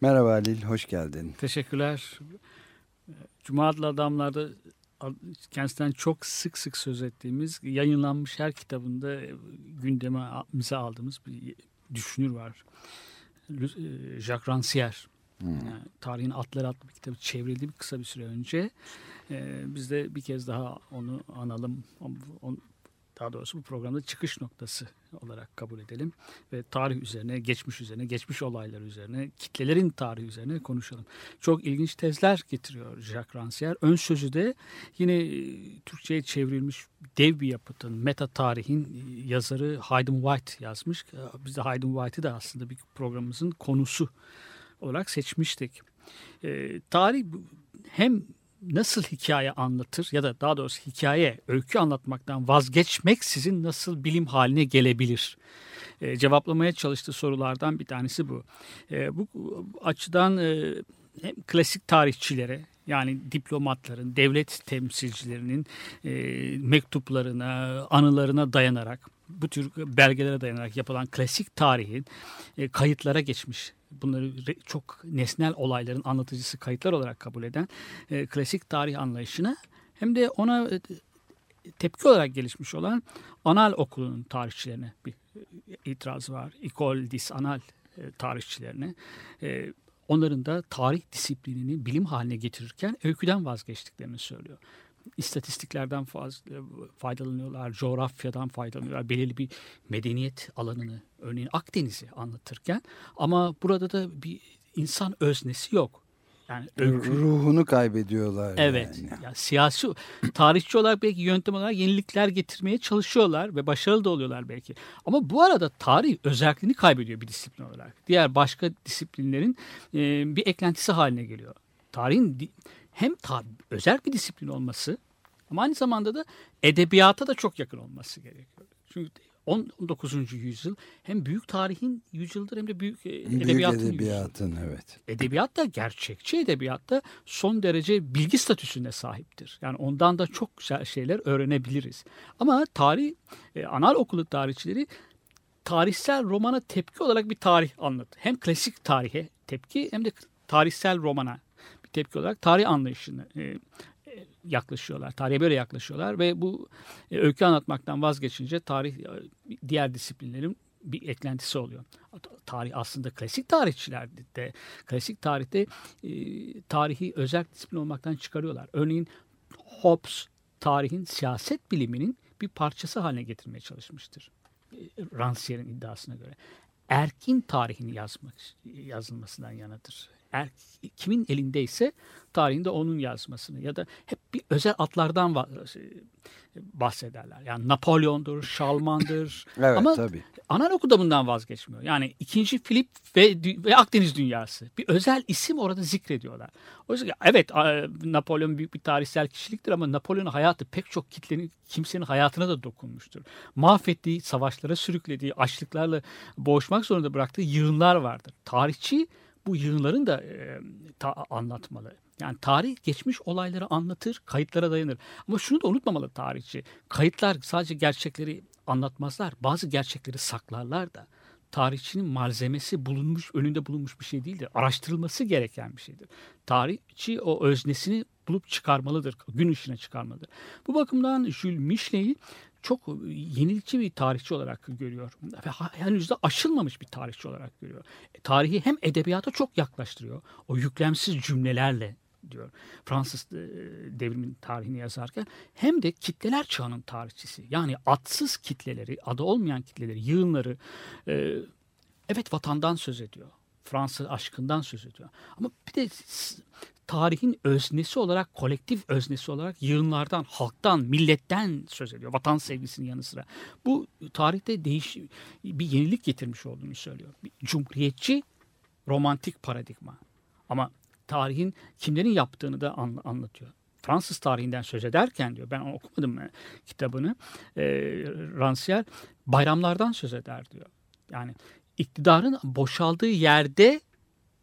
Merhaba Halil, hoş geldin. Teşekkürler. Cuma adlı adamlarda kendisinden çok sık sık söz ettiğimiz yayınlanmış her kitabında gündemimize aldığımız bir düşünür var. E, Jacques Rancière. Yani tarihin Atları adlı bir kitabı çevrildi bir kısa bir süre önce. Ee, biz de bir kez daha onu analım. On- daha doğrusu bu programda çıkış noktası olarak kabul edelim. Ve tarih üzerine, geçmiş üzerine, geçmiş olaylar üzerine, kitlelerin tarihi üzerine konuşalım. Çok ilginç tezler getiriyor Jacques Rancière. Ön sözü de yine e, Türkçe'ye çevrilmiş dev bir yapıtın, meta tarihin e, yazarı Hayden White yazmış. E, Biz de Hayden White'ı da aslında bir programımızın konusu olarak seçmiştik. E, tarih hem nasıl hikaye anlatır ya da daha doğrusu hikaye, öykü anlatmaktan vazgeçmeksizin nasıl bilim haline gelebilir? E, cevaplamaya çalıştığı sorulardan bir tanesi bu. E, bu açıdan e, hem klasik tarihçilere yani diplomatların, devlet temsilcilerinin e, mektuplarına, anılarına dayanarak bu tür belgelere dayanarak yapılan klasik tarihin e, kayıtlara geçmiş. Bunları çok nesnel olayların anlatıcısı kayıtlar olarak kabul eden e, klasik tarih anlayışına hem de ona e, tepki olarak gelişmiş olan anal okulunun tarihçilerine bir e, itiraz var. École des Annales e, tarihçilerine. Onların da tarih disiplinini bilim haline getirirken öyküden vazgeçtiklerini söylüyor. İstatistiklerden fazla faydalanıyorlar, coğrafyadan faydalanıyorlar, belirli bir medeniyet alanını, örneğin Akdeniz'i anlatırken ama burada da bir insan öznesi yok. Yani öykü, Ruhunu kaybediyorlar. Evet. yani. Yani siyasi tarihçi olarak belki yöntem olarak yenilikler getirmeye çalışıyorlar ve başarılı da oluyorlar belki. Ama bu arada tarih özelliğini kaybediyor bir disiplin olarak. Diğer başka disiplinlerin e, bir eklentisi haline geliyor. Tarihin hem ta- özel bir disiplin olması ama aynı zamanda da edebiyata da çok yakın olması gerekiyor. Çünkü 19. yüzyıl hem büyük tarihin yüzyıldır hem de büyük e, Büyük edebiyatın edebiyatın evet. edebiyat da gerçekçi edebiyat da son derece bilgi statüsüne sahiptir. Yani ondan da çok güzel şeyler öğrenebiliriz. Ama tarih, e, anal okulu tarihçileri tarihsel romana tepki olarak bir tarih anlatır. Hem klasik tarihe tepki hem de tarihsel romana tepki olarak tarih anlayışını e, e, yaklaşıyorlar. Tarihe böyle yaklaşıyorlar ve bu e, öykü anlatmaktan vazgeçince tarih diğer disiplinlerin bir eklentisi oluyor. Tarih aslında klasik tarihçilerde de klasik tarihte tarihi özel disiplin olmaktan çıkarıyorlar. Örneğin Hobbes tarihin siyaset biliminin bir parçası haline getirmeye çalışmıştır. Rancière'in iddiasına göre. Erkin tarihini yazmak yazılmasından yanadır. Er, kimin elindeyse tarihinde onun yazmasını ya da hep bir özel atlardan e, bahsederler. Yani Napolyon'dur, Şalman'dır. Evet Ama tabii. Analogu da bundan vazgeçmiyor. Yani ikinci Filip ve, ve Akdeniz dünyası. Bir özel isim orada zikrediyorlar. Oysa ki evet Napolyon büyük bir tarihsel kişiliktir ama Napolyon'un hayatı pek çok kitlenin kimsenin hayatına da dokunmuştur. Mahvettiği, savaşlara sürüklediği, açlıklarla boğuşmak zorunda bıraktığı yığınlar vardır. Tarihçi bu yığınların da e, ta- anlatmalı. Yani tarih geçmiş olayları anlatır, kayıtlara dayanır. Ama şunu da unutmamalı tarihçi. Kayıtlar sadece gerçekleri anlatmazlar. Bazı gerçekleri saklarlar da. Tarihçinin malzemesi bulunmuş, önünde bulunmuş bir şey değildir. Araştırılması gereken bir şeydir. Tarihçi o öznesini bulup çıkarmalıdır, gün ışığına çıkarmalıdır. Bu bakımdan Jules Michelet'i çok yenilikçi bir tarihçi olarak görüyor. Ve henüz de aşılmamış bir tarihçi olarak görüyor. E, tarihi hem edebiyata çok yaklaştırıyor. O yüklemsiz cümlelerle diyor. Fransız e, devrimin tarihini yazarken hem de kitleler çağının tarihçisi. Yani adsız kitleleri, adı olmayan kitleleri, yığınları e, evet vatandan söz ediyor. Fransız aşkından söz ediyor. Ama bir de tarihin öznesi olarak, kolektif öznesi olarak yığınlardan, halktan, milletten söz ediyor. Vatan sevgisinin yanı sıra. Bu tarihte değiş bir yenilik getirmiş olduğunu söylüyor. Bir cumhuriyetçi romantik paradigma. Ama tarihin kimlerin yaptığını da an- anlatıyor. Fransız tarihinden söz ederken diyor ben okumadım e, kitabını e, Rancière bayramlardan söz eder diyor. Yani iktidarın boşaldığı yerde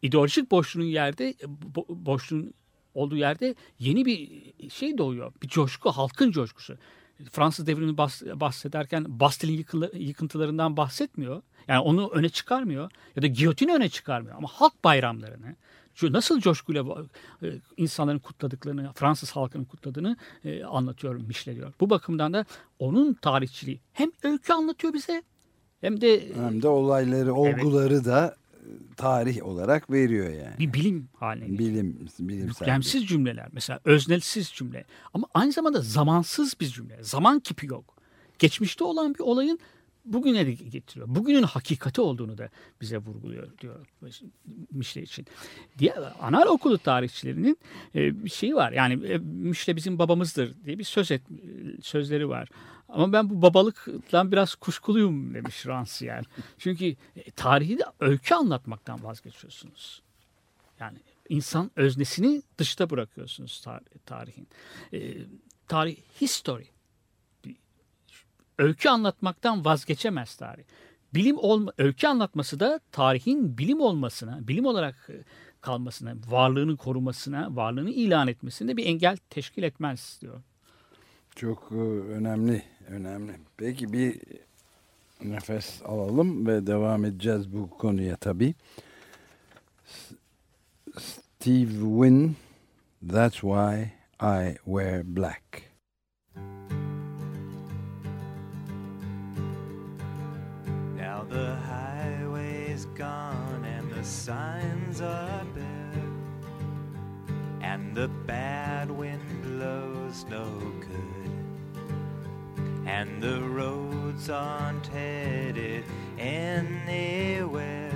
ideolojik boşluğun yerde bo- boşluğun olduğu yerde yeni bir şey doğuyor. Bir coşku, halkın coşkusu. Fransız devrimini bahs- bahsederken Bastille'in yıkılı- yıkıntılarından bahsetmiyor. Yani onu öne çıkarmıyor ya da giyotini öne çıkarmıyor ama halk bayramlarını nasıl coşkuyla e, insanların kutladıklarını, Fransız halkının kutladığını e, anlatıyor, mişleniyor. Bu bakımdan da onun tarihçiliği hem öykü anlatıyor bize hem de Hem de olayları, olguları da e, tarih olarak veriyor yani. bir bilim haline. Bilim, bilimsel. Yüklemsiz cümleler mesela öznelsiz cümle ama aynı zamanda zamansız bir cümle. Zaman kipi yok. Geçmişte olan bir olayın bugüne de getiriyor. Bugünün hakikati olduğunu da bize vurguluyor diyor Mişle için. Diğer anaokulu tarihçilerinin e, bir şeyi var. Yani e, Mişle bizim babamızdır diye bir söz et, sözleri var. Ama ben bu babalıktan biraz kuşkuluyum demiş Rancière. Çünkü e, tarihi de öykü anlatmaktan vazgeçiyorsunuz. Yani insan öznesini dışta bırakıyorsunuz tar- tarihin. E, tarih, history. Öykü anlatmaktan vazgeçemez tarih. Bilim olma, öykü anlatması da tarihin bilim olmasına, bilim olarak e, kalmasına, varlığını korumasına, varlığını ilan etmesine bir engel teşkil etmez diyor. Çok e, önemli, önemli. Peki bir nefes alalım ve devam edeceğiz bu konuya tabii. Steve Wynn, That's Why I Wear Black. Now the highway's gone and the signs are bare, and the bad wind blows no good, and the roads aren't headed anywhere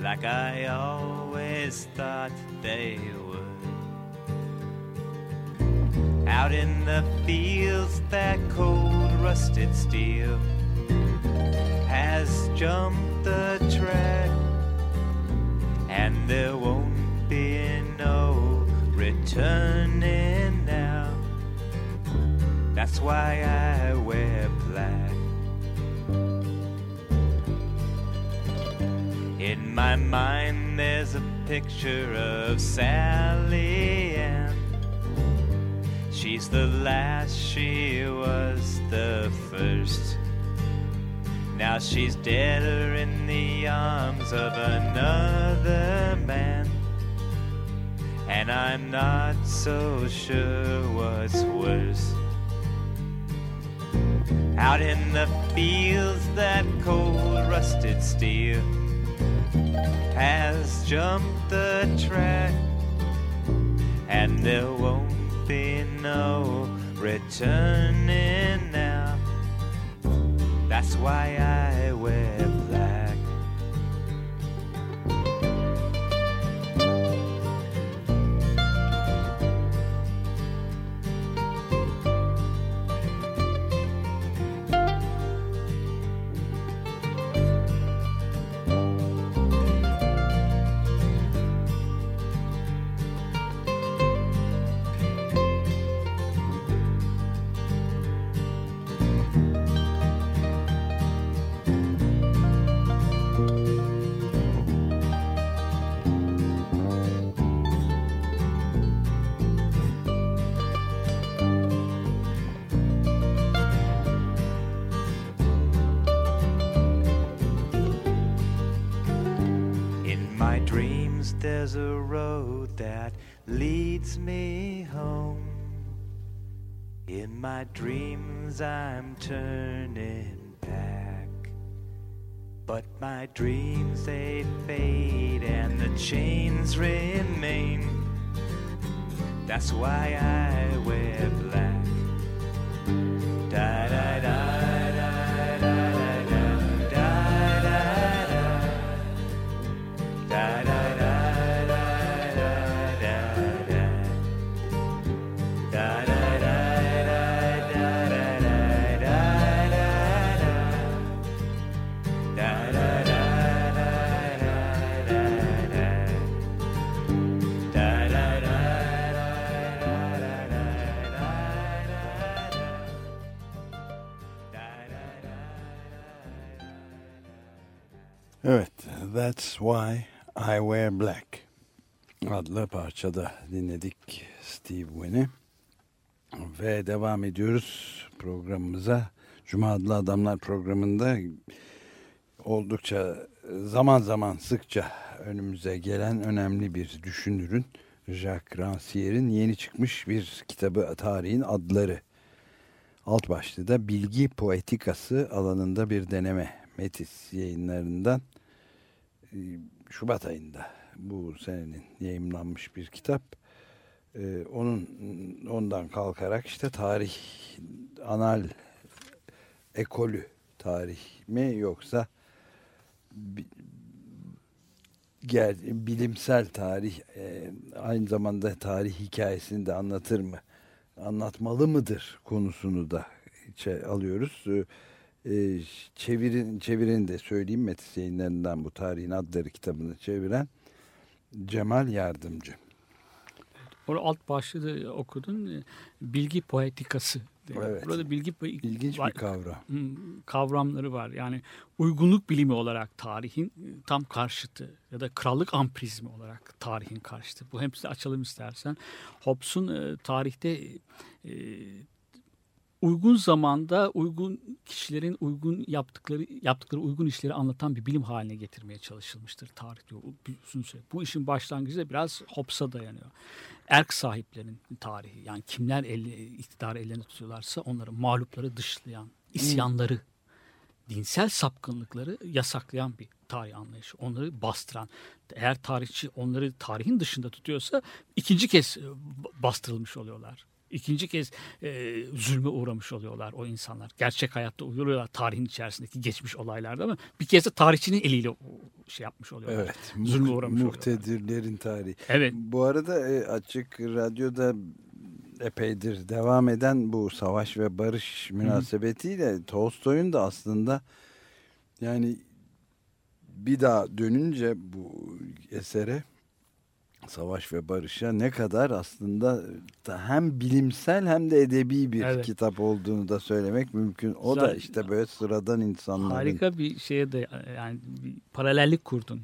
like I always thought they would. Out in the fields, that cold rusted steel has jumped the track, and there won't be no returning. That's why I wear black. In my mind, there's a picture of Sally Ann. She's the last, she was the first. Now she's deader in the arms of another man. And I'm not so sure what's worse. Out in the fields, that cold rusted steel has jumped the track, and there won't be no returning now. That's why I wear dreams, there's a road that leads me home. In my dreams, I'm turning back. But my dreams, they fade and the chains remain. That's why I wear black. Da da da That's Why I Wear Black adlı parçada dinledik Steve Winn'i. Ve devam ediyoruz programımıza. Cuma adlı adamlar programında oldukça zaman zaman sıkça önümüze gelen önemli bir düşünürün Jacques Rancière'in yeni çıkmış bir kitabı Tarihin Adları. Alt başlığı da Bilgi Poetikası alanında bir deneme. Metis yayınlarından Şubat ayında bu senenin yayımlanmış bir kitap. Ee, onun ondan kalkarak işte tarih anal ekolü tarih mi yoksa bilimsel tarih e, aynı zamanda tarih hikayesini de anlatır mı anlatmalı mıdır konusunu da içe alıyoruz. Ee, e, çevirin çevirin de söyleyeyim Metis yayınlarından bu tarihin adları kitabını çeviren Cemal Yardımcı. Orada alt başlığı da okudun. e, Bilgi poetikası. Evet. Burada bilgi İlginç var- bir kavram. Kavramları var. Yani uygunluk bilimi olarak tarihin e, tam karşıtı ya da krallık amprizmi olarak tarihin karşıtı. Bu hepsini açalım istersen. Hobbes'un e, tarihte uygun zamanda uygun kişilerin uygun yaptıkları yaptıkları uygun işleri anlatan bir bilim haline getirmeye çalışılmıştır tarih diyor. Uzun süre. Bu işin başlangıcı da biraz Hobbes'a dayanıyor. Erk sahiplerinin tarihi yani kimler elle, iktidarı ellerine tutuyorlarsa onları mağlupları dışlayan, isyanları, dinsel sapkınlıkları yasaklayan bir tarih anlayışı. Onları bastıran. Eğer tarihçi onları tarihin dışında tutuyorsa ikinci kez e, bastırılmış oluyorlar. İkinci kez e, zulme uğramış oluyorlar o insanlar. Gerçek hayatta uyuyorlar tarihin içerisindeki geçmiş olaylarda ama bir kez de tarihçinin eliyle şey yapmış oluyorlar. Evet. Zulme uğramış oluyorlar. Muhtedirlerin tarihi. Evet. Bu arada e, açık radyoda epeydir devam eden bu savaş ve barış münasebetiyle Tolstoy'un da aslında yani bir daha dönünce bu esere Savaş ve Barış'a ne kadar aslında da hem bilimsel hem de edebi bir Evet. kitap olduğunu da söylemek mümkün. O da Zaten- işte böyle sıradan insanların Harika bir şeye de yani bir paralellik kurdun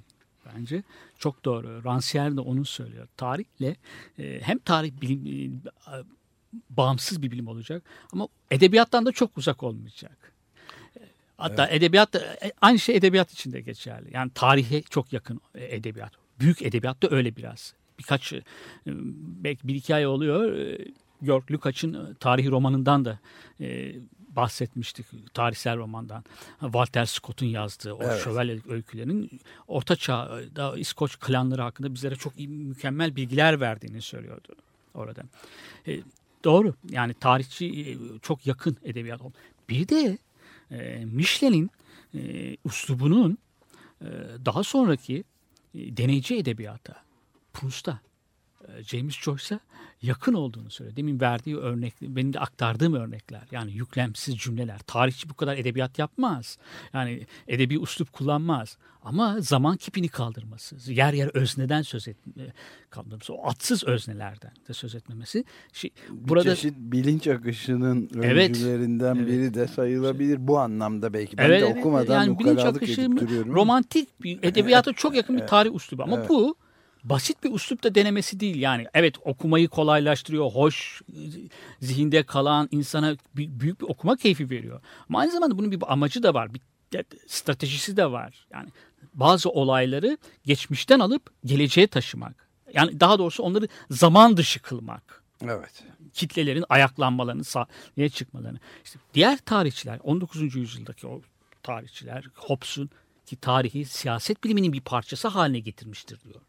bence. Çok doğru. Rancière de onu söylüyor. Tarihle e, hem tarih bilim e, bağımsız bir bilim olacak ama edebiyattan da çok uzak olmayacak. E, Hatta edebiyat da- e, aynı şey edebiyat için de geçerli. Yani tarihe çok yakın e, edebiyat. Büyük edebiyat da öyle biraz. Birkaç e, belki bir hikaye oluyor. E, Georg Lukács'ın e, tarihi romanından da e, bahsetmiştik. Tarihsel romandan. Walter Scott'un yazdığı o Evet. şövalyelik öykülerinin Orta Çağ'da İskoç klanları hakkında bizlere çok iyi, mükemmel bilgiler verdiğini söylüyordu orada. E, doğru. Yani tarihçi e, çok yakın edebiyat. Bir de e, Michelin'in e, üslubunun e, daha sonraki deneyci edebiyata, Proust'a, e, James Joyce'a yakın olduğunu söylüyor. Demin verdiği örnek, benim de aktardığım örnekler. Yani yüklemsiz cümleler. Tarihçi bu kadar edebiyat yapmaz. Yani edebi üslup kullanmaz. Ama zaman kipini kaldırması, yer yer özneden söz etme, kaldırması, o atsız öznelerden de söz etmemesi. Şey, bir burada çeşit bilinç akışının Evet. öncülerinden Evet. biri de sayılabilir bu anlamda belki. Ben Evet, de evet. okumadan yani bilinç akışı duruyorum. romantik bir edebiyata çok yakın bir tarih üslubu ama Evet. bu basit bir üslup da denemesi değil yani. Evet okumayı kolaylaştırıyor, hoş zihinde kalan insana büyük bir okuma keyfi veriyor. Ama aynı zamanda bunun bir amacı da var, bir stratejisi de var. Yani bazı olayları geçmişten alıp geleceğe taşımak. Yani daha doğrusu onları zaman dışı kılmak Evet. kitlelerin ayaklanmalarını, sahneye çıkmalarını. İşte diğer tarihçiler, 19. yüzyıldaki o tarihçiler, Hobbes'un ki tarihi siyaset biliminin bir parçası haline getirmiştir diyor.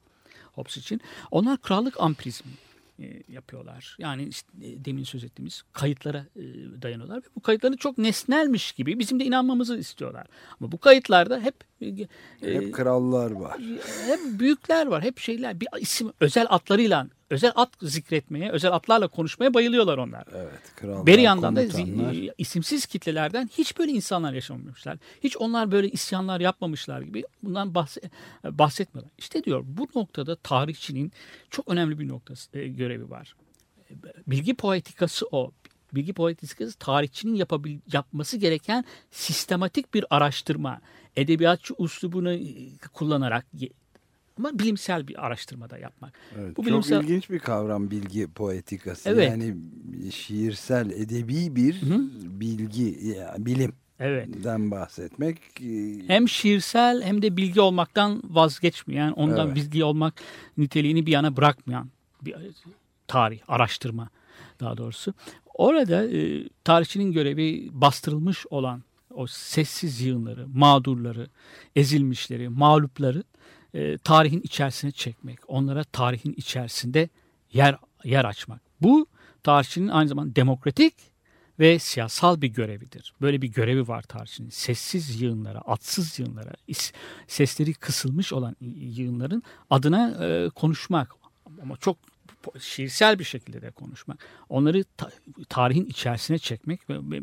Hobbes için. Onlar krallık amprizmi e, yapıyorlar. Yani işte, e, demin söz ettiğimiz kayıtlara e, dayanıyorlar ve bu kayıtları çok nesnelmiş gibi bizim de inanmamızı istiyorlar. Ama bu kayıtlarda hep e, Hep krallar var. hep büyükler var, hep şeyler. Bir isim özel atlarıyla, özel at zikretmeye, özel atlarla konuşmaya bayılıyorlar onlar. Evet. Krallar, Bir yandan da zi- isimsiz kitlelerden hiç böyle insanlar yaşamamışlar. Hiç onlar böyle isyanlar yapmamışlar gibi bundan bahse- bahsetmiyorlar. İşte diyor bu noktada tarihçinin çok önemli bir noktası e, görevi var. Bilgi poetikası o. Bilgi poetikası tarihçinin yapabil, yapması gereken sistematik bir araştırma. edebiyatçı uslubunu e, kullanarak ama bilimsel bir araştırmada yapmak. Evet, Bu çok bilimsel- ilginç bir kavram bilgi poetikası. Evet. Yani şiirsel, edebi bir bilgi, yani bilimden Evet. bahsetmek. e, Hem şiirsel hem de bilgi olmaktan vazgeçmeyen, ondan Evet. bilgi olmak niteliğini bir yana bırakmayan bir tarih, araştırma daha doğrusu. Orada e, tarihçinin görevi bastırılmış olan o sessiz yığınları, mağdurları, ezilmişleri, mağlupları e, tarihin içerisine çekmek. Onlara tarihin içerisinde yer yer açmak. Bu tarihçinin aynı zamanda demokratik ve siyasal bir görevidir. Böyle bir görevi var tarihçinin. Sessiz yığınlara, atsız yığınlara, sesleri kısılmış olan yığınların adına e, konuşmak. Ama çok şiirsel bir şekilde de konuşmak. Onları ta- tarihin içerisine çekmek ve, ve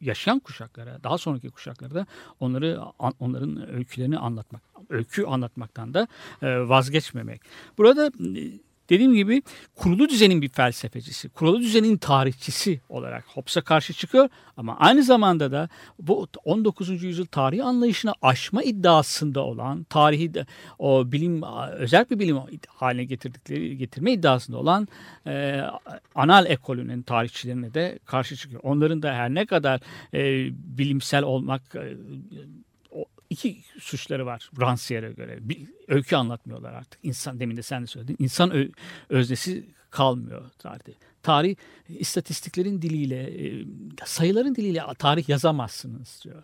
yaşayan kuşaklara, daha sonraki kuşaklara da onları onların öykülerini anlatmak, öykü anlatmaktan da e, vazgeçmemek. Burada e, dediğim gibi kurulu düzenin bir felsefecisi, kurulu düzenin tarihçisi olarak Hobbes'a karşı çıkıyor ama aynı zamanda da bu 19. yüzyıl tarihi anlayışına aşma iddiasında olan, tarihi o bilim özel bir bilim haline getirdikleri getirme iddiasında olan e, anal ekolünün tarihçilerine de karşı çıkıyor. Onların da her ne kadar e, bilimsel olmak e, iki suçları var Rancière'e göre. Bir, öykü anlatmıyorlar artık. İnsan demin de sen de söyledin. İnsan ö- öznesi kalmıyor tarihte. Tarih istatistiklerin diliyle, e, sayıların diliyle tarih yazamazsınız diyor.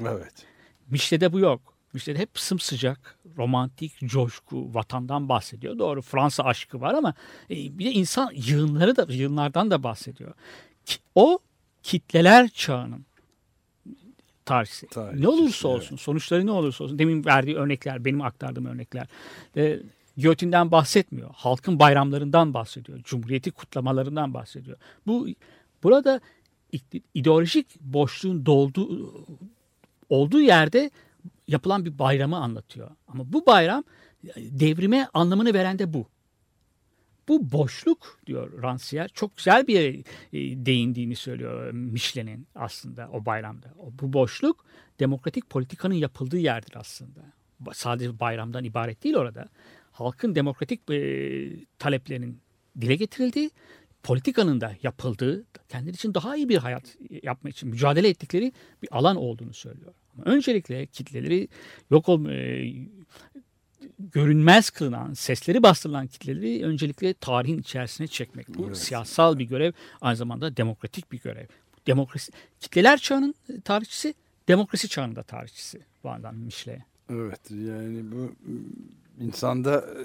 Evet. Mişle'de bu yok. Mişle'de hep sımsıcak, romantik, coşku, vatandan bahsediyor. Doğru Fransa aşkı var ama e, bir de insan yığınları da yığınlardan da bahsediyor. O kitleler çağının tarihçisi. Tarihçisi, ne olursa evet. olsun, sonuçları ne olursa olsun. Demin verdiği örnekler, benim aktardığım örnekler. E, Giyotinden bahsetmiyor. Halkın bayramlarından bahsediyor. Cumhuriyeti kutlamalarından bahsediyor. Bu burada ideolojik boşluğun dolduğu olduğu yerde yapılan bir bayramı anlatıyor. Ama bu bayram devrime anlamını veren de bu. Bu boşluk diyor Rancière çok güzel bir e, değindiğini söylüyor Michelin'in aslında o bayramda. Bu boşluk demokratik politikanın yapıldığı yerdir aslında. Sadece bayramdan ibaret değil orada. Halkın demokratik e, taleplerinin dile getirildiği, politikanın da yapıldığı, kendileri için daha iyi bir hayat yapma için mücadele ettikleri bir alan olduğunu söylüyor. Öncelikle kitleleri yok olma, e, görünmez kılınan, sesleri bastırılan kitleleri öncelikle tarihin içerisine çekmek. Bu Evet. siyasal bir görev, aynı zamanda demokratik bir görev. Demokrasi, kitleler çağının tarihçisi, demokrasi çağının da tarihçisi anlamda Michelet. Evet yani bu m, insanda e,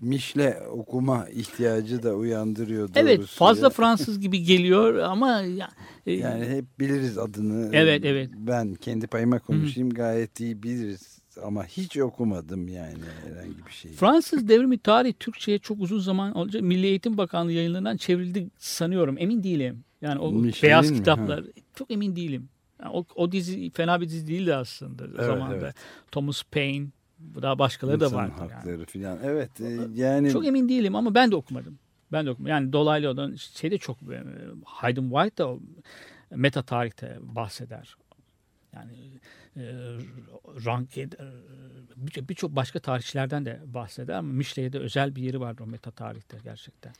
Mişle okuma ihtiyacı da uyandırıyor doğrusu. Evet fazla ya. Fransız gibi geliyor ama ya, e, Yani hep biliriz adını. Evet, evet. Ben kendi payıma konuşayım gayet iyi biliriz. Ama hiç okumadım yani herhangi bir şey. Fransız devrimi tarih Türkçe'ye çok uzun zaman olacak. Milli Eğitim Bakanlığı yayınlarından çevrildi sanıyorum. Emin değilim. Yani o Michelin beyaz mi? kitaplar çok emin değilim. Yani o, o dizi fena bir dizi değildi aslında Evet, zamanında. evet. Thomas Paine daha başkaları da İnsan vardı. Yani. hakları filan. Evet e, yani Çok emin değilim ama ben de okumadım. Ben de okumadım. Yani dolaylı olan şeyde çok e, Hayden White da meta tarihte bahseder. Yani e, rank e, birçok başka tarihçilerden de bahseder ama Michelet'e özel bir yeri vardır o meta tarihte gerçekten.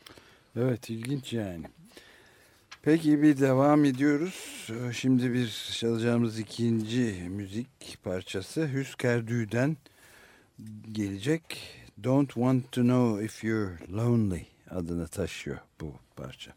Evet ilginç yani. Peki bir devam ediyoruz. Ee, Şimdi bir çalacağımız ikinci müzik parçası Hüskerdü'den gelecek. Don't Want to Know If You're Lonely adını taşıyor bu parça.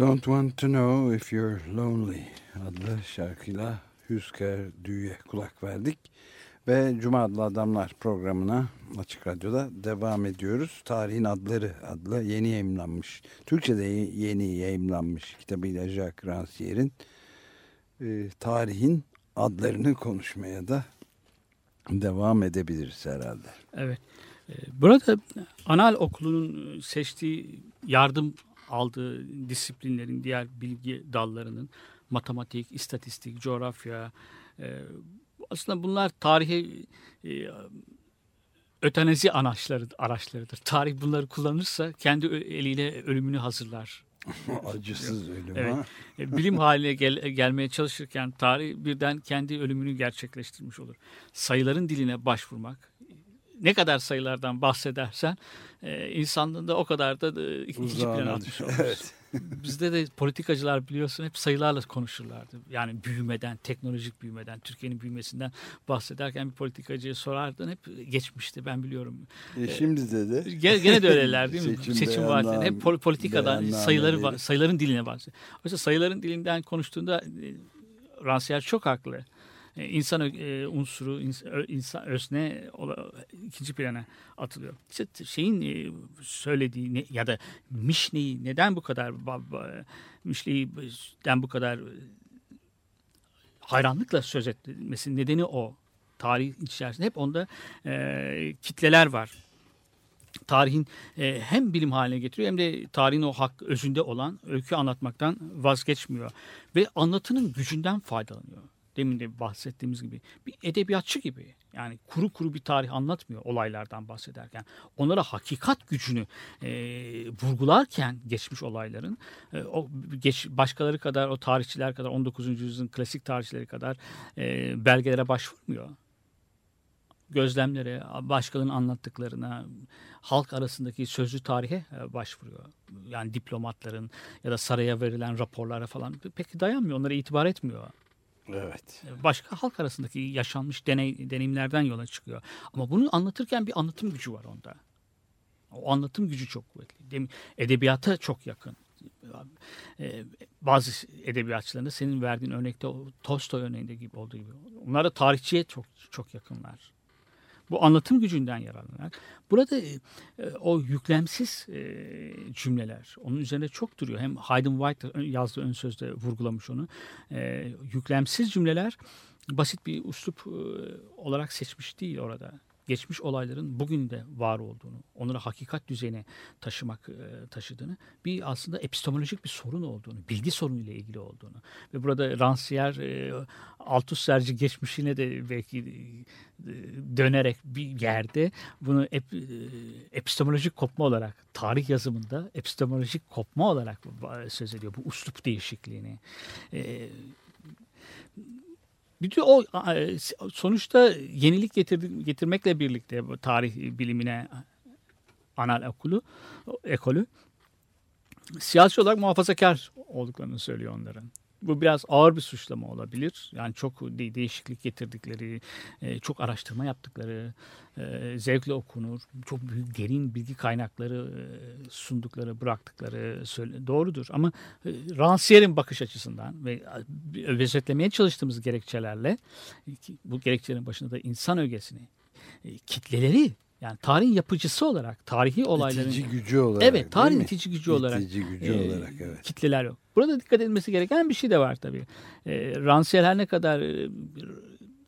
Don't Want to Know If You're Lonely adlı şarkıyla Hüsker Düğü'ye kulak verdik. Ve Cuma adlı adamlar programına Açık Radyo'da devam ediyoruz. Tarihin Adları adlı yeni yayımlanmış, Türkçe'de yeni yayımlanmış kitabıyla Jacques Rancière'in e, tarihin adlarını konuşmaya da devam edebiliriz herhalde. Evet. Ee, Burada Anal Okulu'nun seçtiği yardım aldığı disiplinlerin diğer bilgi dallarının matematik, istatistik, coğrafya e, aslında bunlar tarihe e, ötenezi araçları, araçlarıdır. Tarih bunları kullanırsa kendi eliyle ölümünü hazırlar. Acısız ölüm Evet. ha. E, Bilim haline gel- gelmeye çalışırken tarih birden kendi ölümünü gerçekleştirmiş olur. Sayıların diline başvurmak, ne kadar sayılardan bahsedersen e, insanlığında o kadar da e, ikinci plana atmış olursun. Evet. Bizde de politikacılar biliyorsun hep sayılarla konuşurlardı. Yani büyümeden, teknolojik büyümeden, Türkiye'nin büyümesinden bahsederken bir politikacıya sorardın hep geçmişti ben biliyorum. E, şimdi de de Gene, gene de öyleler değil mi? Seçim Seçim, vaatleri. Hep pol- politikadan sayıları sayıların diline bahsediyor. Oysa sayıların dilinden konuştuğunda e, Rancière çok haklı. E, İnsan e, unsuru, insan özne ikinci plana atılıyor. İşte şeyin e, söylediği ya da Mişne'yi neden bu kadar Mişne'den bu kadar hayranlıkla söz etmesinin nedeni o. Tarih içerisinde hep onda e, kitleler var tarihin e, hem bilim haline getiriyor hem de tarihin o hak özünde olan öykü anlatmaktan vazgeçmiyor. Ve anlatının gücünden faydalanıyor. Demin de bahsettiğimiz gibi bir edebiyatçı gibi. Yani kuru kuru bir tarih anlatmıyor olaylardan bahsederken. Onlara hakikat gücünü e, vurgularken geçmiş olayların e, o geç, başkaları kadar o tarihçiler kadar 19. yüzyılın klasik tarihçileri kadar e, belgelere başvurmuyor gözlemlere, başkalarının anlattıklarına, halk arasındaki sözlü tarihe e, başvuruyor. Yani diplomatların ya da saraya verilen raporlara falan pek dayanmıyor. Onlara itibar etmiyor. Evet. Başka halk arasındaki yaşanmış deney, deneyimlerden yola çıkıyor. Ama bunu anlatırken bir anlatım gücü var onda. O anlatım gücü çok kuvvetli. Edebiyata çok yakın. Ee, bazı edebiyatçıların da senin verdiğin örnekte Tolstoy örneğinde gibi olduğu gibi. Onlar da tarihçiye çok çok yakınlar. Bu anlatım gücünden yararlanarak burada e, o yüklemsiz e, cümleler onun üzerine çok duruyor. Hem Hayden White yazdığı ön sözde vurgulamış onu. E, yüklemsiz cümleler basit bir uslup e, olarak seçmiş değil orada. Geçmiş olayların bugün de var olduğunu, onları hakikat düzeyine taşımak e, taşıdığını, bir aslında epistemolojik bir sorun olduğunu, bilgi sorunuyla ilgili olduğunu ve burada Rancière e, Althusser'ci geçmişine de belki e, dönerek bir yerde bunu ep, epistemolojik kopma olarak tarih yazımında epistemolojik kopma olarak söz ediyor bu uslup değişikliğini. Bütün o sonuçta yenilik getirdi, getirmekle birlikte tarih bilimine anal okulu ekolü siyasi olarak muhafazakar olduklarını söylüyor onların. Bu biraz ağır bir suçlama olabilir. Yani çok de- değişiklik getirdikleri, e, çok araştırma yaptıkları, e, zevkle okunur, çok büyük derin bilgi kaynakları e, sundukları, bıraktıkları doğrudur. Ama Rancière'in bakış açısından ve özetlemeye çalıştığımız gerekçelerle bu gerekçelerin başında da insan ögesini, kitleleri yani tarihin yapıcısı olarak tarihi olayların İtici gücü olarak. Evet, tarihin itici gücü olarak. İtici gücü e, olarak evet. Kitleler yok. Burada dikkat edilmesi gereken bir şey de var tabii. E, Rancière her ne kadar e,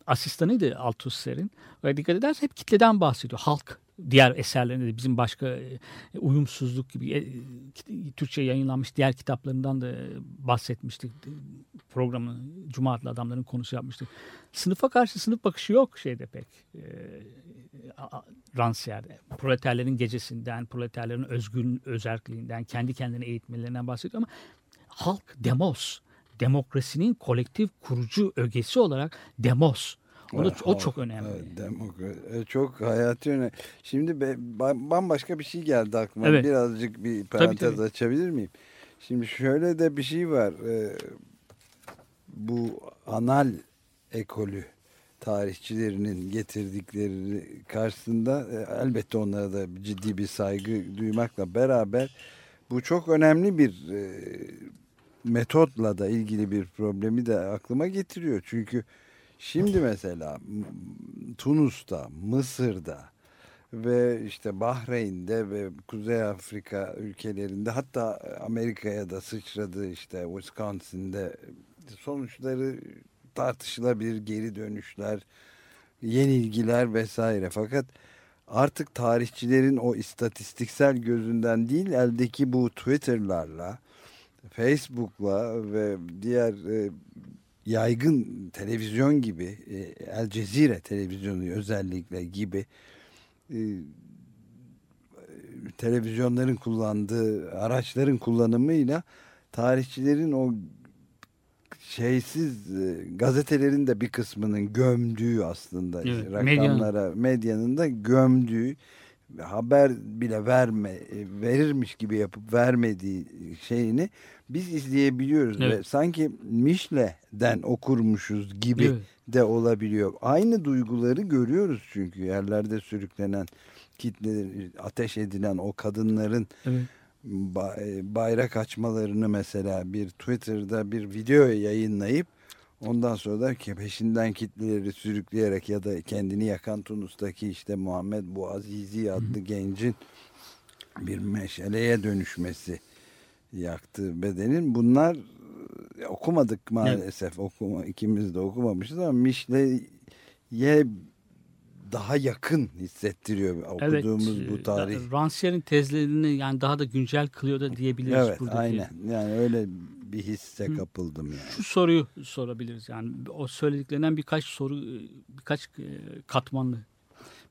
asistanıydı Althusser'in. Ve dikkat edersen hep kitleden bahsediyor. Halk diğer eserlerinde de bizim başka e, uyumsuzluk gibi e, Türkçe yayınlanmış diğer kitaplarından da bahsetmiştik. Programı Cuma adlı adamların konusu yapmıştık. Sınıfa karşı sınıf bakışı yok şeyde pek. E. Proleterlerin gecesinden, proleterlerin özgün özerkliğinden, kendi kendine eğitmelerinden bahsediyor ama halk demos, demokrasinin kolektif kurucu ögesi olarak demos. O, da- o çok önemli. Evet, demokra- e, çok hayati önemli. Şimdi be- ba- bambaşka bir şey geldi aklıma. Evet. Birazcık bir parantez tabii. açabilir miyim? Şimdi şöyle de bir şey var. E, bu anal ekolü tarihçilerinin getirdikleri karşısında e, elbette onlara da ciddi bir saygı duymakla beraber bu çok önemli bir e, metotla da ilgili bir problemi de aklıma getiriyor. Çünkü şimdi mesela Tunus'ta, Mısır'da ve işte Bahreyn'de ve Kuzey Afrika ülkelerinde hatta Amerika'ya da sıçradı işte Wisconsin'de sonuçları tartışılabilir geri dönüşler, yenilgiler vesaire. Fakat artık tarihçilerin o istatistiksel gözünden değil eldeki bu Twitter'larla, Facebook'la ve diğer e, yaygın televizyon gibi e, El Cezire televizyonu özellikle gibi e, televizyonların kullandığı araçların kullanımıyla tarihçilerin o şeysiz e, gazetelerin de bir kısmının gömdüğü aslında Evet, rakamlara medyanın da gömdüğü haber bile verme e, verirmiş gibi yapıp vermediği şeyini biz izleyebiliyoruz ve Evet. sanki Mişle'den okurmuşuz gibi Evet. de olabiliyor. Aynı duyguları görüyoruz çünkü yerlerde sürüklenen kitleleri ateş edilen o kadınların Evet. e, bayrak açmalarını mesela bir Twitter'da bir video yayınlayıp ondan sonra da peşinden kitleleri sürükleyerek ya da kendini yakan Tunus'taki işte Muhammed Bouazizi adlı gencin bir meşaleye dönüşmesi yaktı bedenin. Bunlar e, okumadık maalesef. Okuma, ikimiz de okumamışız ama Mişle'ye daha yakın hissettiriyor okuduğumuz bu e, tarih. Rancière'in tezlerini yani daha da güncel kılıyor da diyebiliriz Evet buradaki. aynen. Yani öyle bir hisse kapıldım yani. Şu soruyu sorabiliriz yani o söylediklerinden birkaç soru e, birkaç e, katmanlı.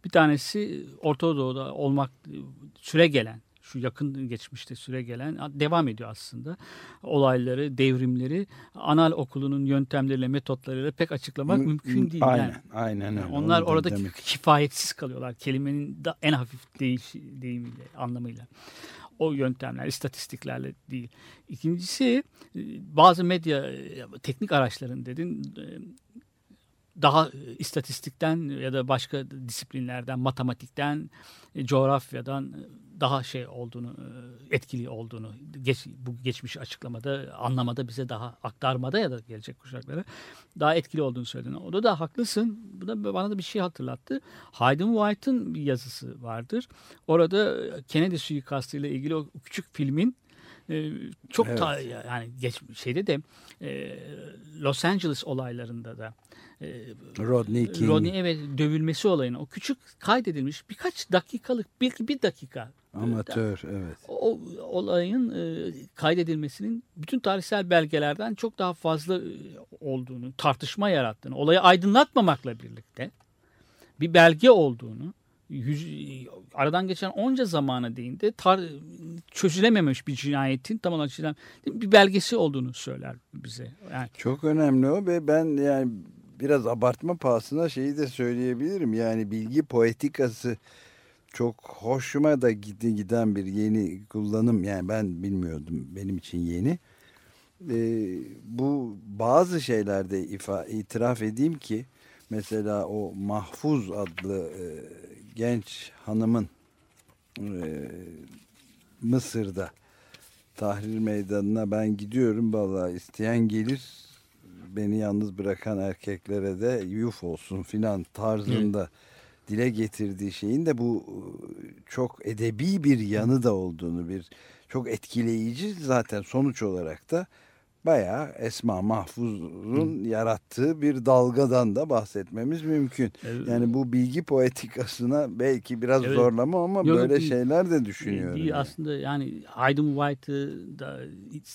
Bir tanesi Orta Doğu'da olmak e, süre gelen şu yakın geçmişte süre gelen devam ediyor aslında. Olayları, devrimleri anal okulunun yöntemleriyle, metotlarıyla pek açıklamak Mü- mümkün değil. Aynen, Yani aynen öyle. onlar orada demek- kifayetsiz kalıyorlar. Kelimenin en hafif değiş, deyimiyle, anlamıyla. O yöntemler, istatistiklerle değil. İkincisi e, bazı medya e, teknik araçların dedin e, daha e, istatistikten ya da başka disiplinlerden, matematikten, e, coğrafyadan e, daha şey olduğunu, etkili olduğunu geç, bu geçmiş açıklamada, anlamada bize daha aktarmada ya da gelecek kuşaklara daha etkili olduğunu söyledin. Orada da haklısın. Bu da bana da bir şey hatırlattı. Hayden White'ın bir yazısı vardır. Orada Kennedy suikastı ile ilgili o küçük filmin e, çok Evet. ta, yani geç şeyde de e, Los Angeles olaylarında da e, Rodney King. Rodney evet dövülmesi olayını o küçük kaydedilmiş birkaç dakikalık bir, bir dakika Amatör evet. o olayın e, kaydedilmesinin bütün tarihsel belgelerden çok daha fazla e, olduğunu, tartışma yarattığını, olayı aydınlatmamakla birlikte bir belge olduğunu, yüz, aradan geçen onca zamana değinde tar- çözülememiş bir cinayetin tam olarak çözülen bir belgesi olduğunu söyler bize. Yani Çok önemli o ve ben yani biraz abartma pahasına şeyi de söyleyebilirim. Yani bilgi poetikası çok hoşuma da giden bir yeni kullanım. Yani ben bilmiyordum. Benim için yeni. Ee, bu bazı şeylerde ifa, itiraf edeyim ki mesela o Mahfuz adlı e, genç hanımın e, Mısır'da Tahrir Meydanı'na ben gidiyorum. Vallahi isteyen gelir beni yalnız bırakan erkeklere de yuf olsun filan tarzında dile getirdiği şeyin de bu e, çok edebi bir yanı da olduğunu bir çok etkileyici zaten sonuç olarak da bayağı Esma Mahfuz'un yarattığı bir dalgadan da bahsetmemiz mümkün. Evet. Yani bu bilgi poetikasına belki biraz Evet. zorlama ama Yok, böyle değil. şeyler de düşünüyorum. Bir yani. aslında yani Aydın White'ı da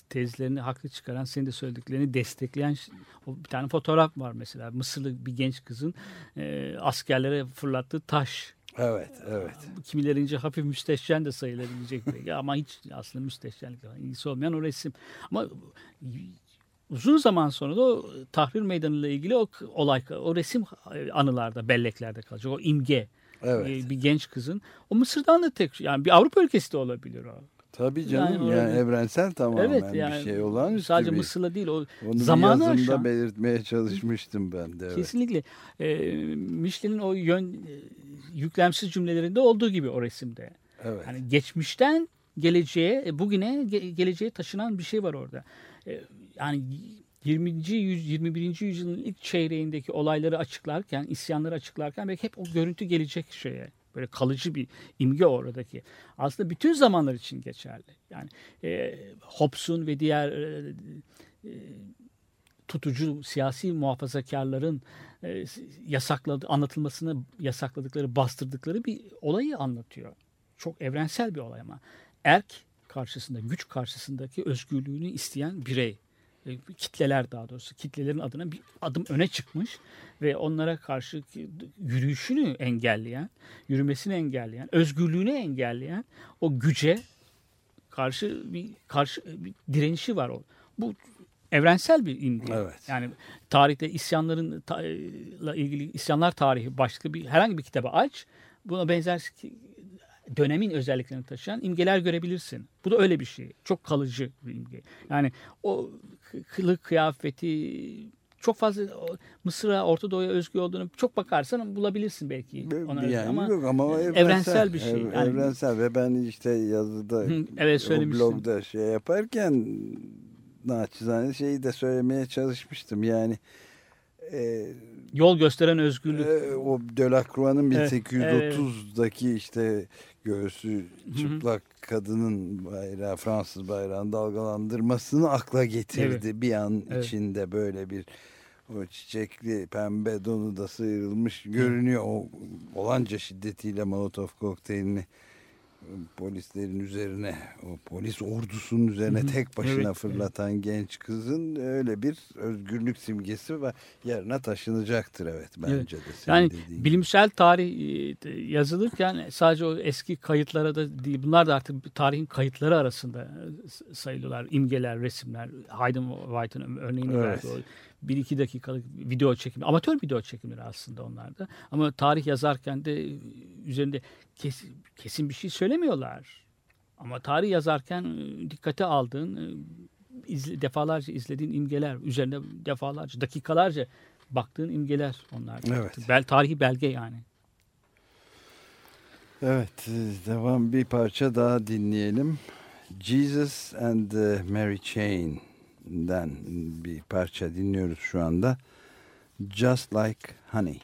tezlerini haklı çıkaran senin de söylediklerini destekleyen o bir tane fotoğraf var mesela Mısırlı bir genç kızın e, askerlere fırlattığı taş. Evet, evet. Kimilerince hafif müstehcen de sayılabilecek belki ama hiç aslında müstehcenlikle ilgisi olmayan o resim. Ama uzun zaman sonra da o tahrir meydanıyla ilgili o olay, o resim anılarda, belleklerde kalacak. O imge. Evet. e, Bir genç kızın. O Mısır'dan da tek yani bir Avrupa ülkesi de olabilir o. Tabii canım Yani yani, öyle- evrensel tamamen evet yani bir şey olağanüstü sadece bir. Mısır'la değil o Onu zamanı bir yazımda aşan- belirtmeye çalışmıştım ben de. Evet. kesinlikle e, Michelin'in o yön e, yüklemsiz cümlelerinde olduğu gibi o resimde. evet. Yani geçmişten geleceğe, e, bugüne, ge- geleceğe taşınan bir şey var orada. E, Yani 20. yüz 21. yüzyılın ilk çeyreğindeki olayları açıklarken, isyanları açıklarken belki hep o görüntü gelecek şeye. Böyle kalıcı bir imge oradaki. Aslında bütün zamanlar için geçerli. Yani e, Hobbes'un ve diğer e, e, tutucu siyasi muhafazakarların e, yasakladı, anlatılmasını yasakladıkları, bastırdıkları bir olayı anlatıyor. Çok evrensel bir olay ama. Erk karşısında, güç karşısındaki özgürlüğünü isteyen birey, e, kitleler daha doğrusu, kitlelerin adına bir adım öne çıkmış ve onlara karşı yürüyüşünü engelleyen, yürümesini engelleyen, özgürlüğünü engelleyen o güce karşı bir karşı bir direnişi var o. Bu evrensel bir imge. Evet. Yani tarihte isyanların ta- la ilgili isyanlar tarihi başka bir herhangi bir kitaba aç. Buna benzer dönemin özelliklerini taşıyan imgeler görebilirsin. Bu da öyle bir şey. Çok kalıcı bir imge. Yani o kı- kılık kıyafeti çok fazla Mısır'a, Orta Doğu'ya özgü olduğunu çok bakarsan bulabilirsin belki. Ona yani ama yok ama o evrensel, evrensel bir şey. Ev- Yani- evrensel ve ben işte yazıda evet, o blogda şey yaparken naçizane şeyi de söylemeye çalışmıştım. Yani e, yol gösteren özgürlük. e, o Delacroix'ın Evet, 1830'daki işte göğsü çıplak kadının bayrağı Fransız bayrağını dalgalandırmasını akla getirdi. Bir an Evet. içinde böyle bir o çiçekli pembe donu da sıyrılmış görünüyor. O olanca şiddetiyle Molotov kokteylini polislerin üzerine, o polis ordusunun üzerine tek başına Evet, fırlatan genç kızın öyle bir özgürlük simgesi ve yerine taşınacaktır evet bence de senin Yani dediğin. bilimsel tarih e, yazılırken sadece o eski kayıtlara da değil bunlar da artık tarihin kayıtları arasında e, sayılıyorlar. İmgeler, resimler. Hayden White'ın örneğini Evet. verdi. Bir iki dakikalık video çekimi. Amatör video çekimleri aslında onlar da. Ama tarih yazarken de üzerinde kesin, kesin bir şey söylemiyorlar. Ama tarih yazarken e, dikkate aldığın e, izle- defalarca izlediğin imgeler, üzerine defalarca, dakikalarca baktığın imgeler onlar. Evet. Bel, tarihi belge yani. Evet, e, devam bir parça daha dinleyelim. Jesus and Mary Chain'den bir parça dinliyoruz şu anda. Just Like Honey.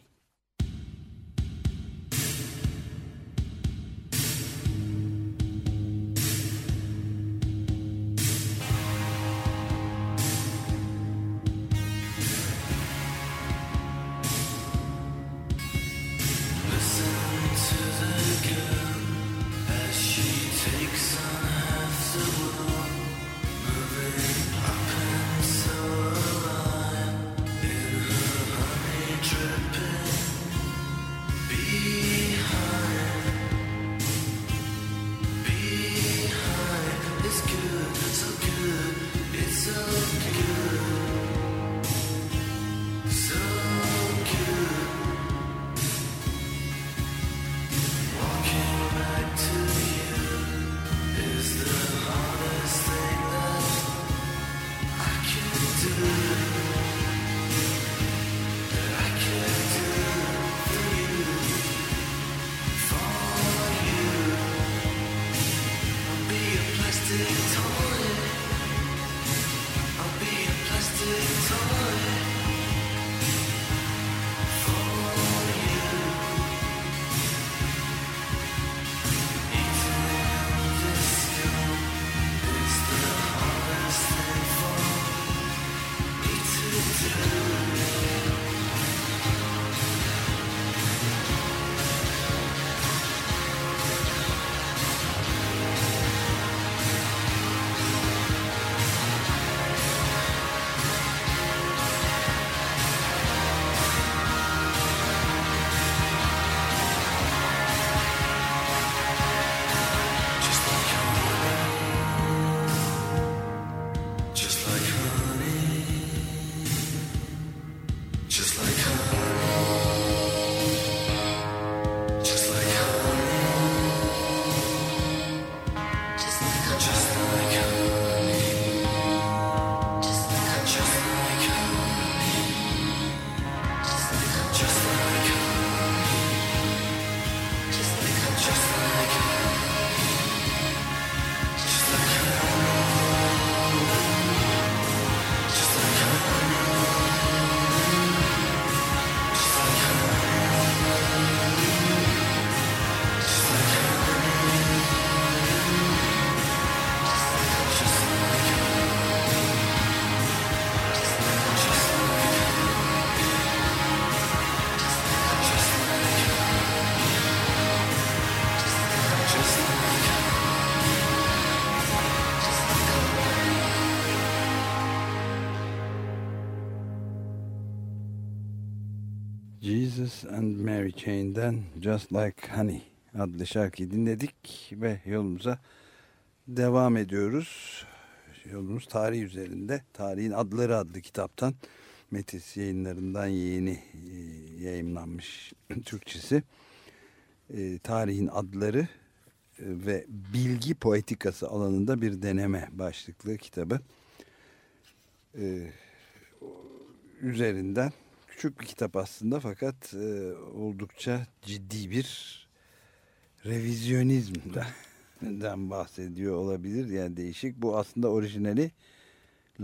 And Mary Chain'den Just Like Honey adlı şarkıyı dinledik ve yolumuza devam ediyoruz. Yolumuz tarih üzerinde. Tarihin Adları adlı kitaptan Metis yayınlarından yeni e, yayınlanmış Türkçesi. E, tarihin Adları e, ve Bilgi Poetikası alanında bir deneme başlıklı kitabı. E, üzerinden küçük bir kitap aslında fakat e, oldukça ciddi bir revizyonizmden bahsediyor olabilir. Yani değişik. Bu aslında orijinali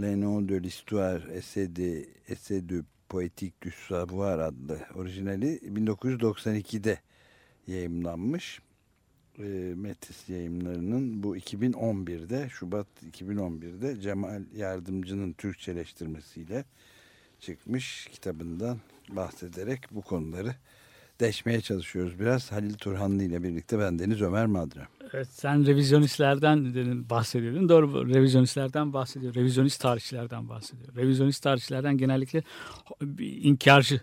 Le Nom de l'Histoire, Essai Essai de Poétique du Savoir adlı orijinali 1992'de yayımlanmış. E, Metis yayımlarının bu 2011'de Şubat 2011'de Cemal Yardımcı'nın Türkçeleştirmesiyle çıkmış kitabından bahsederek bu konuları deşmeye çalışıyoruz biraz. Halil Turhanlı ile birlikte ben Deniz Ömer Madra. Evet, sen revizyonistlerden bahsediyordun. Doğru revizyonistlerden bahsediyor. Revizyonist tarihçilerden bahsediyor. Revizyonist tarihçilerden genellikle inkarcı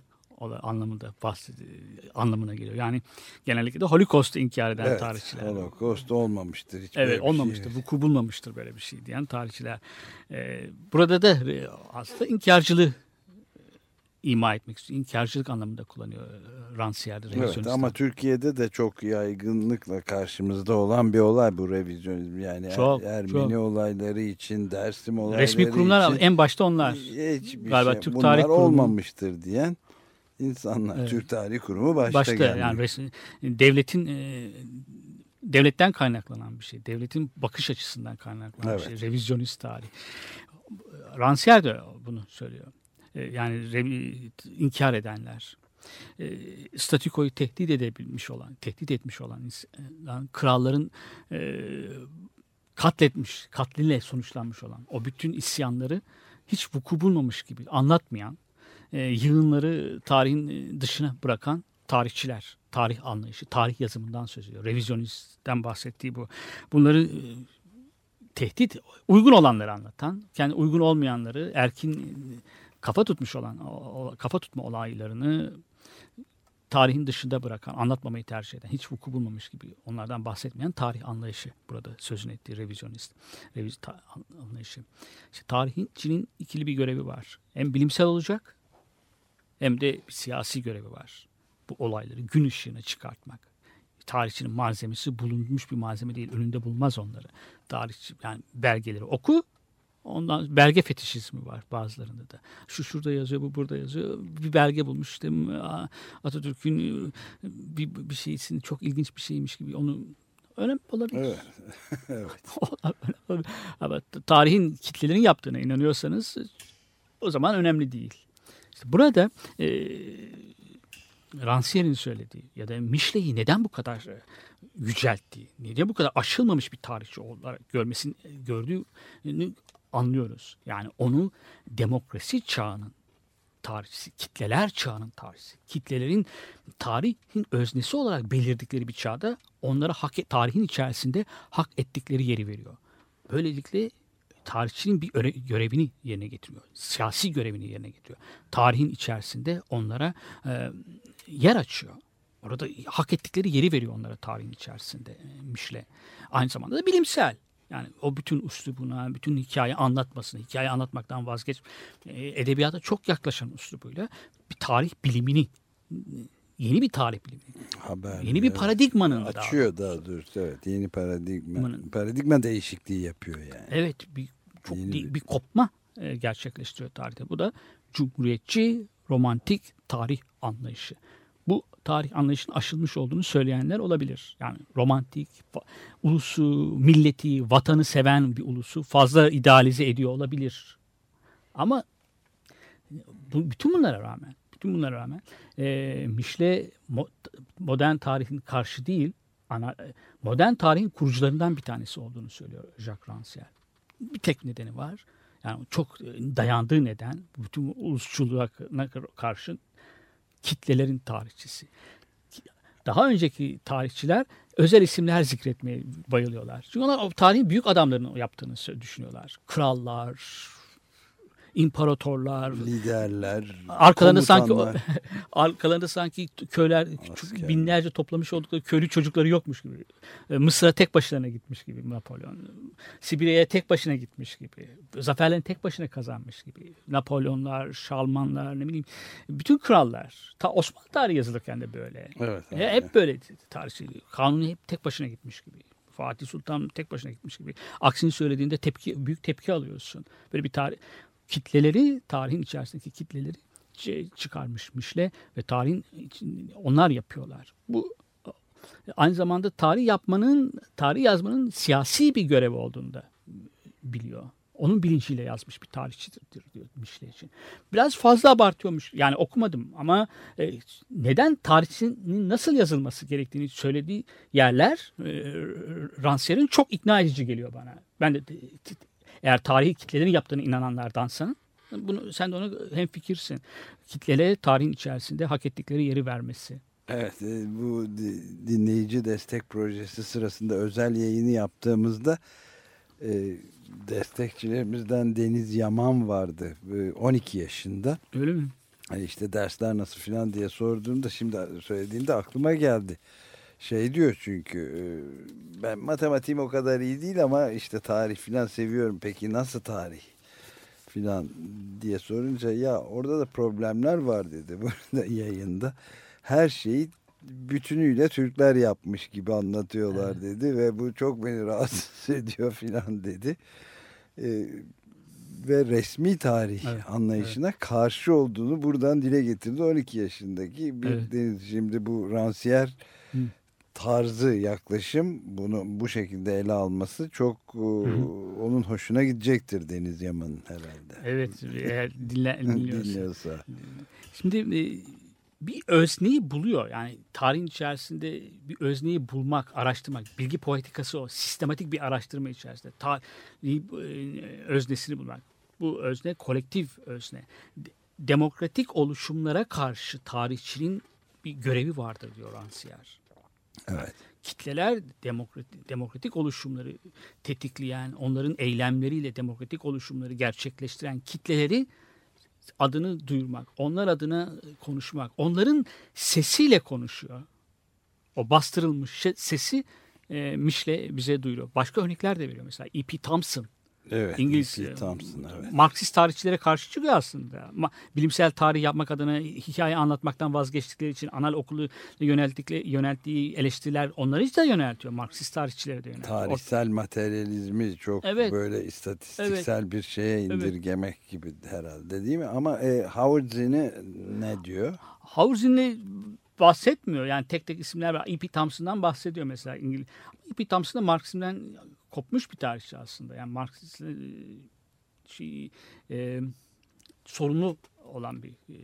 anlamında bahsediyor, anlamına geliyor. Yani genellikle de Holocaust'u inkar eden Evet, tarihçiler. Holocaust olmamıştır. Hiç Evet şey. olmamıştır. Vuku bulmamıştır böyle bir şey diyen tarihçiler. Ee, burada da aslında inkarcılığı ima etmek istiyor. İnkarcılık anlamında kullanıyor e, Rancière'de. Evet revizyonistler. ama Türkiye'de de çok yaygınlıkla karşımızda olan bir olay bu revizyonizm. Yani Çok, Er- Ermeni çok. olayları için, Dersim olayları Resmi kurumlar için en başta onlar. hiçbir Galiba şey, Türk bunlar Tarih Kurumu- olmamıştır diyen insanlar. Evet. Türk Tarih Kurumu başta, Başta yani resmi, devletin e, devletten kaynaklanan bir şey. Devletin bakış açısından kaynaklanan Evet. bir şey. Revizyonist tarih. Rancière de bunu söylüyor. E, yani inkar edenler. E, statükoyu tehdit edebilmiş olan, tehdit etmiş olan ins- kralların e, katletmiş, katliyle sonuçlanmış olan o bütün isyanları hiç vuku bulmamış gibi anlatmayan, e, yığınları tarihin e, dışına bırakan tarihçiler, tarih anlayışı, tarih yazımından söz ediyor. Revizyonistten bahsettiği bu. Bunları e, tehdit, uygun olanları anlatan, kendi uygun olmayanları, erkin e, kafa tutmuş olan, o- kafa tutma olaylarını tarihin dışında bırakan, anlatmamayı tercih eden, hiç vuku bulmamış gibi onlardan bahsetmeyen tarih anlayışı burada sözünü ettiği revizyonist reviz, ta- anlayışı. İşte tarihçinin ikili bir görevi var. Hem bilimsel olacak hem de bir siyasi görevi var. Bu olayları gün ışığına çıkartmak. Tarihçinin malzemesi bulunmuş bir malzeme değil. Önünde bulmaz onları. Tarihçi yani belgeleri oku. Ondan belge fetişizmi var bazılarında da. Şu şurada yazıyor, bu burada yazıyor. Bir belge bulmuş işte Atatürk'ün e, bir, bir şeysini çok ilginç bir şeymiş gibi onu önemli olabilir. Evet. evet. Ama tarihin kitlelerin yaptığına inanıyorsanız o zaman önemli değil. İşte burada e, Rancière'in söylediği ya da Michelet'i neden bu kadar e, yücelttiği, neden bu kadar aşılmamış bir tarihçi olarak görmesini gördüğünü anlıyoruz. Yani onu demokrasi çağının tarihçisi, kitleler çağının tarihçisi, kitlelerin tarihin öznesi olarak belirdikleri bir çağda onlara hak et, tarihin içerisinde hak ettikleri yeri veriyor. Böylelikle tarihçinin bir öre- görevini yerine getiriyor. Siyasi görevini yerine getiriyor. Tarihin içerisinde onlara e, yer açıyor. Orada hak ettikleri yeri veriyor onlara tarihin içerisinde e, Mişle. Aynı zamanda da bilimsel. Yani o bütün üslubuna, bütün hikaye anlatmasını, hikaye anlatmaktan vazgeç, e, edebiyata çok yaklaşan üslubuyla bir tarih bilimini, yeni bir tarih bilimini, Haber. yeni bir evet. paradigmanın Açıyor daha doğrusu evet. Yeni paradigma. Bunun- Paradigma değişikliği yapıyor yani. Evet bir çok Yeni bir, bir- bir kopma e, gerçekleştiriyor tarihte. Bu da cumhuriyetçi, romantik tarih anlayışı. Bu tarih anlayışının aşılmış olduğunu söyleyenler olabilir. Yani romantik, ulusu, milleti, vatanı seven bir ulusu fazla idealize ediyor olabilir. Ama bu, bütün bunlara rağmen, bütün bunlara rağmen e, Mişle mo- modern tarihin karşı değil, ana, modern tarihin kurucularından bir tanesi olduğunu söylüyor Jacques Rancière. Bir tek nedeni var. Yani çok dayandığı neden bütün ulusçuluğa karşı kitlelerin tarihçisi. Daha önceki tarihçiler özel isimler zikretmeye bayılıyorlar. Çünkü onlar o tarihin büyük adamlarının yaptığını düşünüyorlar. Krallar, imparatorlar, Liderler, arkalarında sanki arkalarında sanki köyler Asker. binlerce toplamış oldukları köylü çocukları yokmuş gibi. E, Mısır'a tek başına gitmiş gibi Napolyon. Sibirya'ya tek başına gitmiş gibi. Zaferlerini tek başına kazanmış gibi. Napolyonlar, Şalmanlar ne bileyim bütün krallar. Ta Osmanlı tarihi yazılırken de böyle. Evet, evet. Hep böyle tarihçi. Kanuni hep tek başına gitmiş gibi. Fatih Sultan tek başına gitmiş gibi. Aksini söylediğinde tepki büyük tepki alıyorsun. Böyle bir tarih kitleleri tarihin içerisindeki kitleleri çı- çıkarmış Mişle ve tarihin onlar yapıyorlar. Bu aynı zamanda tarih yapmanın, tarih yazmanın siyasi bir görev olduğunu da biliyor. Onun bilinciyle yazmış bir tarihçidir diyor Mişle için. Biraz fazla abartıyormuş. Yani okumadım ama e, neden tarihçinin nasıl yazılması gerektiğini söylediği yerler e, çok ikna edici geliyor bana. Ben de eğer tarihi kitlelerin yaptığını inananlardansan bunu sen de ona hem fikirsin. Kitlelere tarihin içerisinde hak ettikleri yeri vermesi. Evet e, bu di- dinleyici destek projesi sırasında özel yayını yaptığımızda e, destekçilerimizden Deniz Yaman vardı. E, 12 yaşında. Öyle mi? Hani işte dersler nasıl filan diye sorduğumda şimdi söylediğimde aklıma geldi. Şey diyor çünkü e, ben matematiğim o kadar iyi değil ama işte tarih filan seviyorum. Peki nasıl tarih filan diye sorunca ya orada da problemler var dedi burada yayında. Her şeyi bütünüyle Türkler yapmış gibi anlatıyorlar dedi ve bu çok beni rahatsız ediyor filan dedi. E, ve resmi tarih Evet, anlayışına karşı olduğunu buradan dile getirdi 12 yaşındaki bir Evet. deniz. Şimdi bu Rancière Hı. Tarzı yaklaşım bunu bu şekilde ele alması çok e, onun hoşuna gidecektir Deniz Yaman'ın herhalde. Evet eğer dinle, dinliyorsa. Dinliyorsa. Şimdi e, bir özneyi buluyor. Yani tarihin içerisinde bir özneyi bulmak, araştırmak. Bilgi poetikası o. Sistematik bir araştırma içerisinde. Tarihi e, öznesini bulmak. Bu özne kolektif özne. De- Demokratik oluşumlara karşı tarihçinin bir görevi vardır diyor Rancière. Evet. kitleler demokratik, demokratik oluşumları tetikleyen, onların eylemleriyle demokratik oluşumları gerçekleştiren kitleleri adını duyurmak, onlar adına konuşmak, onların sesiyle konuşuyor. O bastırılmış sesi e, Mişle bize duyuruyor. Başka örnekler de veriyor. Mesela E.P. Thompson Evet. İngiliz e, Thompson evet. Marksist tarihçilere karşı çıkıyor aslında. Bilimsel tarih yapmak adına hikaye anlatmaktan vazgeçtikleri için anal okulu yönelttikleri yönelttiği eleştiriler onları da yöneltiyor. Marksist tarihçilere de yöneltiyor. Tarihsel materyalizmi çok Evet. böyle istatistiksel bir şeye indirgemek gibi herhalde değil mi? Ama e, Howard ne diyor? Hauser'le bahsetmiyor. Yani tek tek isimler var. E.P. Thompson'dan bahsediyor mesela İngiliz. E.P. Thompson da Marksizm'den kopmuş bir tarihçi aslında. Yani Marksist e, şey, e, sorumlu olan bir e,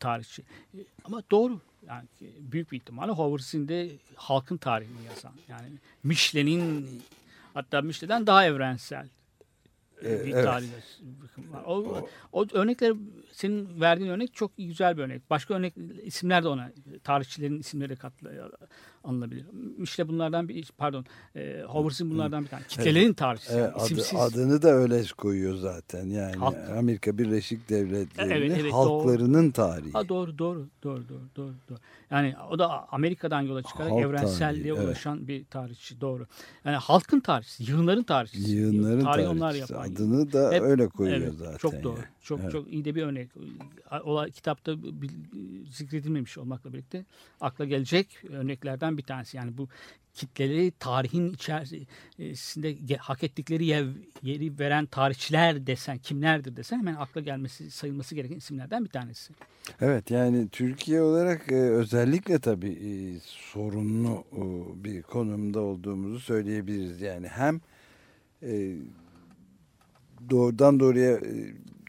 tarihçi. E, ama doğru. Yani e, büyük bir ihtimalle Howard'ın de halkın tarihini yazan. Yani Michelet'in hatta Michelet'den daha evrensel e, bir evet. tarih var. O, o örnekler senin verdiğin örnek çok güzel bir örnek. Başka örnek isimler de ona tarihçilerin isimleri de katlı anılabilir. İşte bunlardan bir pardon e, Howard'ın bunlardan bir tane. Kitlelerin tarihçisi. Evet, adı- isimsiz. adını da öyle koyuyor zaten. Yani Halk. Amerika Birleşik Devletleri Evet, evet, halklarının tarihi. Ha, doğru doğru doğru doğru doğru doğru. Yani o da Amerika'dan yola çıkarak Halk evrenselliğe tarihi, evet. ulaşan bir tarihçi doğru. Yani halkın tarihçisi, yığınların tarihçisi. Yığınların Tarih onlar tarihçisi. yapar. Adını da Hep- öyle koyuyor evet, zaten. Çok doğru. yani. Çok Evet. çok iyi de bir örnek. O kitapta zikredilmemiş olmakla birlikte akla gelecek örneklerden bir tanesi. Yani bu kitleleri tarihin içerisinde hak ettikleri yer, yeri veren tarihçiler desen kimlerdir desen hemen akla gelmesi sayılması gereken isimlerden bir tanesi. Evet yani Türkiye olarak e, özellikle tabii e, sorunlu e, bir konumda olduğumuzu söyleyebiliriz. Yani hem doğrudan doğruya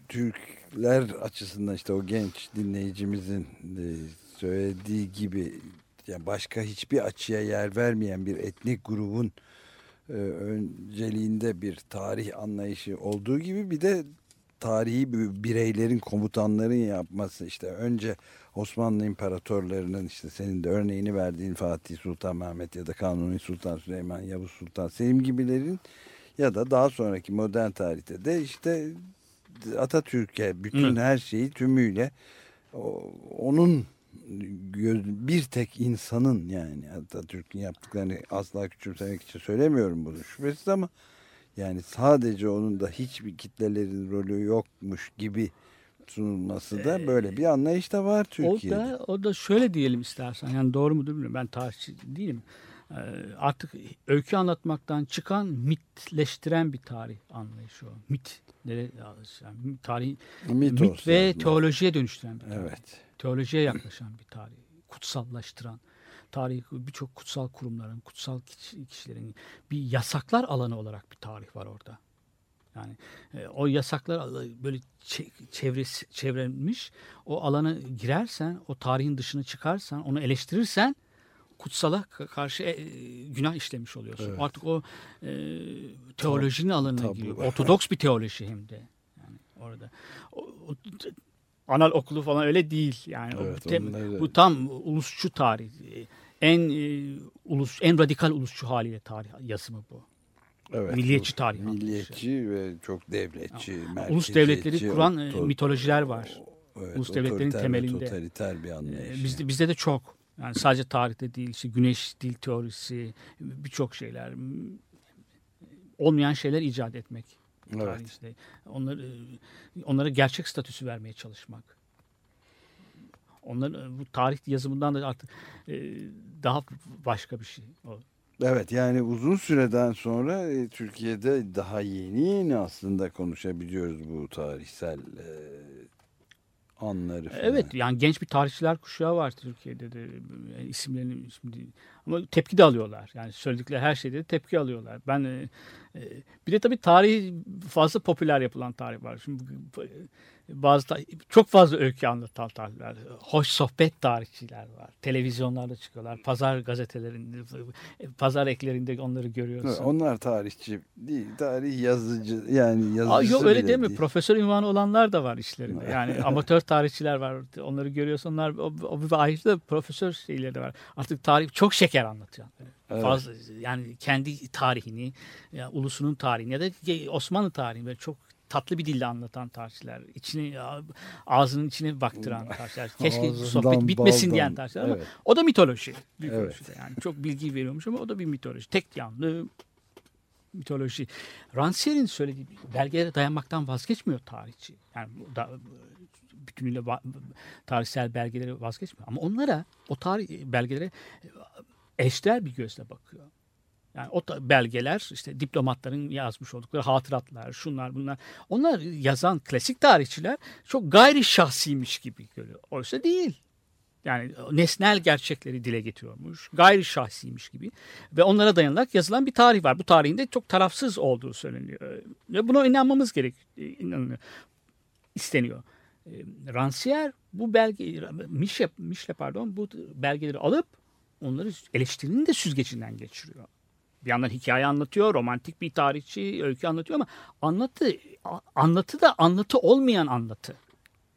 Türkler açısından işte o genç dinleyicimizin söylediği gibi yani başka hiçbir açıya yer vermeyen bir etnik grubun e, önceliğinde bir tarih anlayışı olduğu gibi bir de tarihi bir- bireylerin komutanların yapması işte önce Osmanlı imparatorlarının işte senin de örneğini verdiğin Fatih Sultan Mehmet ya da Kanuni Sultan Süleyman Yavuz Sultan Selim gibilerin ya da daha sonraki modern tarihte de işte Atatürk'e bütün Hı. her şeyi tümüyle onun bir tek insanın yani Atatürk'ün yaptıklarını asla küçümsemek için söylemiyorum bunu şüphesiz ama yani sadece onun da hiçbir kitlelerin rolü yokmuş gibi sunulması da böyle bir anlayış da var O Türkiye'de. da, o da şöyle diyelim istersen. Yani doğru mudur bilmiyorum. Ben tarihçi değilim. Ee, artık öykü anlatmaktan çıkan mitleştiren bir tarih anlayışı o. Mit. Yani tarih, Mit mit, ve aslında. teolojiye dönüştüren bir tarih. Evet. Teolojiye yaklaşan bir tarih. Kutsallaştıran. Tarih birçok kutsal kurumların, kutsal kişi- kişilerin bir yasaklar alanı olarak bir tarih var orada. Yani e, o yasaklar alı- böyle çe- çevresi çevrenmiş. O alana girersen, o tarihin dışına çıkarsan, onu eleştirirsen kutsala ka- karşı e, günah işlemiş oluyorsun. Evet. Artık o e, teolojinin alanına tabu. giriyor. Ortodoks bir teoloji hem de. Yani orada. O, o- anal okulu falan öyle değil. Yani o Evet, tem- onları- bu tam ulusçu tarih. E, En e, ulus en radikal ulusçu haliyle tarih yazımı bu. Evet, Milliyetçi tarih Milliyetçi ve çok devletçi, Ulus devletleri kuran e, mitolojiler var. Evet, ulus devletlerin temelinde. Totaliter bir anlayış. Ee, bizde bizde de çok. Yani sadece tarihte değil, işte güneş dil teorisi, birçok şeyler olmayan şeyler icat etmek. Evet. Tarih işte. Onları onlara gerçek statüsü vermeye çalışmak. Onlar bu tarih yazımından da artık e, daha başka bir şey. O. Evet yani uzun süreden sonra e, Türkiye'de daha yeni yeni aslında konuşabiliyoruz bu tarihsel e, anları falan. Evet yani genç bir tarihçiler kuşağı var Türkiye'de de yani isimlerini şimdi ama tepki de alıyorlar. Yani söyledikleri her şeyde de tepki alıyorlar. Ben e, e, bir de tabii tarih fazla popüler yapılan tarih var. Şimdi bu- bazı çok fazla öykü anlatan tarihler, hoş sohbet tarihçiler var. Televizyonlarda çıkıyorlar. Pazar gazetelerinde, pazar eklerinde onları görüyorsun. Evet, Onlar tarihçi değil, tarih yazıcı yani yazıcısı Aa, yok öyle değil mi? Profesör ünvanı olanlar da var işlerinde. Yani amatör tarihçiler var. Onları görüyorsun. Onlar o, o bir ayrı da profesör şeyleri de var. Artık tarih çok şeker anlatıyor. Evet. Fazla yani kendi tarihini, ya ulusunun tarihini ya da Osmanlı tarihini böyle çok tatlı bir dille anlatan tarihçiler. İçini ağzının içine baktıran tarihçiler. Keşke Ağzından sohbet bitmesin baldan. diyen tarihçiler ama Evet. o da mitoloji. Bir Evet. ölçüde Yani çok bilgi veriyormuş ama o da bir mitoloji. Tek yanlı mitoloji. Rancière'in söylediği belgelere dayanmaktan vazgeçmiyor tarihçi. Yani da bütünüyle tarihsel belgelere vazgeçmiyor. Ama onlara o tarih belgelere eşdeğer bir gözle bakıyor. Yani o belgeler işte diplomatların yazmış oldukları hatıratlar, şunlar bunlar. Onlar yazan klasik tarihçiler çok gayri şahsiymiş gibi görüyor. Oysa değil. Yani nesnel gerçekleri dile getiriyormuş. Gayri şahsiymiş gibi. Ve onlara dayanarak yazılan bir tarih var. Bu tarihin de çok tarafsız olduğu söyleniyor. Ve buna inanmamız gerek inanılıyor. isteniyor. E, Rancière bu belge Mişle, Mişle pardon bu belgeleri alıp onları eleştirinin de süzgecinden geçiriyor. Bir yandan hikaye anlatıyor, romantik bir tarihçi öykü anlatıyor ama anlatı anlatı da anlatı olmayan anlatı.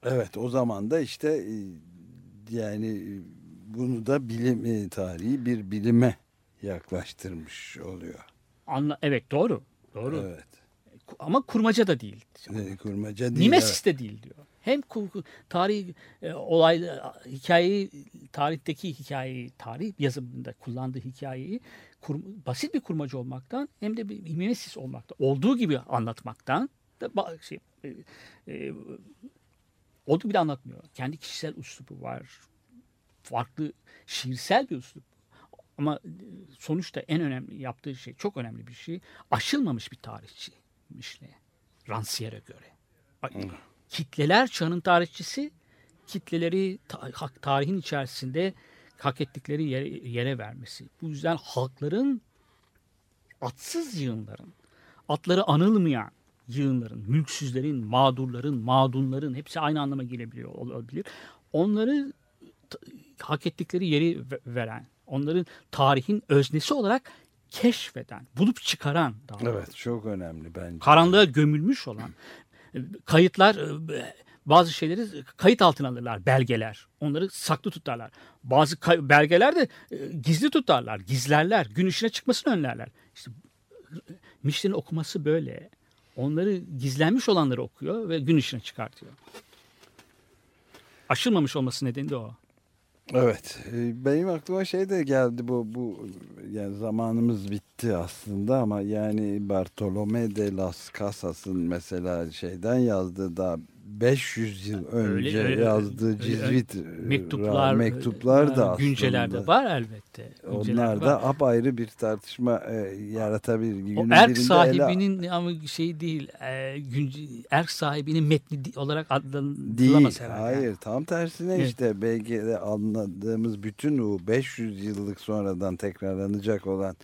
Evet o zaman da işte e, yani e, bunu da bilim e, tarihi bir bilime yaklaştırmış oluyor. Anla evet doğru. Doğru. Evet. Ama kurmaca da değil. Kurmaca değil. Mimesis de değil diyor. Hem tarih e, olay hikayeyi tarihteki hikayeyi tarih yazımında kullandığı hikayeyi kur- basit bir kurmaca olmaktan hem de bir mimesis olmaktan olduğu gibi anlatmaktan da şey e, e, olduğu gibi anlatmıyor. Kendi kişisel üslubu var. Farklı şiirsel bir üslup. Ama e, sonuçta en önemli yaptığı şey çok önemli bir şey. Aşılmamış bir tarihçi Mişle. Rancière'e göre. Kitleler çağının tarihçisi kitleleri tarihin içerisinde hak ettikleri yere, yere vermesi. Bu yüzden halkların atsız yığınların, atları anılmayan yığınların, mülksüzlerin, mağdurların, mağdunların hepsi aynı anlama gelebiliyor olabilir. Onları hak ettikleri yeri ve- veren, onların tarihin öznesi olarak keşfeden, bulup çıkaran daha Evet çok önemli bence. karanlığa gömülmüş olan kayıtlar e, bazı şeyleri kayıt altına alırlar belgeler. Onları saklı tutarlar. Bazı belgeler de e, gizli tutarlar, gizlerler, gün ışığına çıkmasını önlerler. İşte Mişle'nin okuması böyle. onları gizlenmiş olanları okuyor ve gün ışığına çıkartıyor. Aşılmamış olması nedeni de o. Evet. e, Benim aklıma şey de geldi bu bu yani zamanımız bitti aslında ama yani Bartolome de las Casas'ın mesela şeyden yazdığı da 500 yıl önce Öyle- yazdığı öyle- Cizvit e, Mektuplar, mektuplar da e, aslında güncelerde var elbette. Güncelerde Onlar var. da apayrı bir tartışma e, yaratabilir. O Günün erk birinde ele- sahibinin ama şey değil, e, günce- erk sahibinin metni olarak adlandırılamaz herhalde. Hayır tam tersine Evet. işte belki de anladığımız bütün o 500 yıllık sonradan tekrarlanacak olan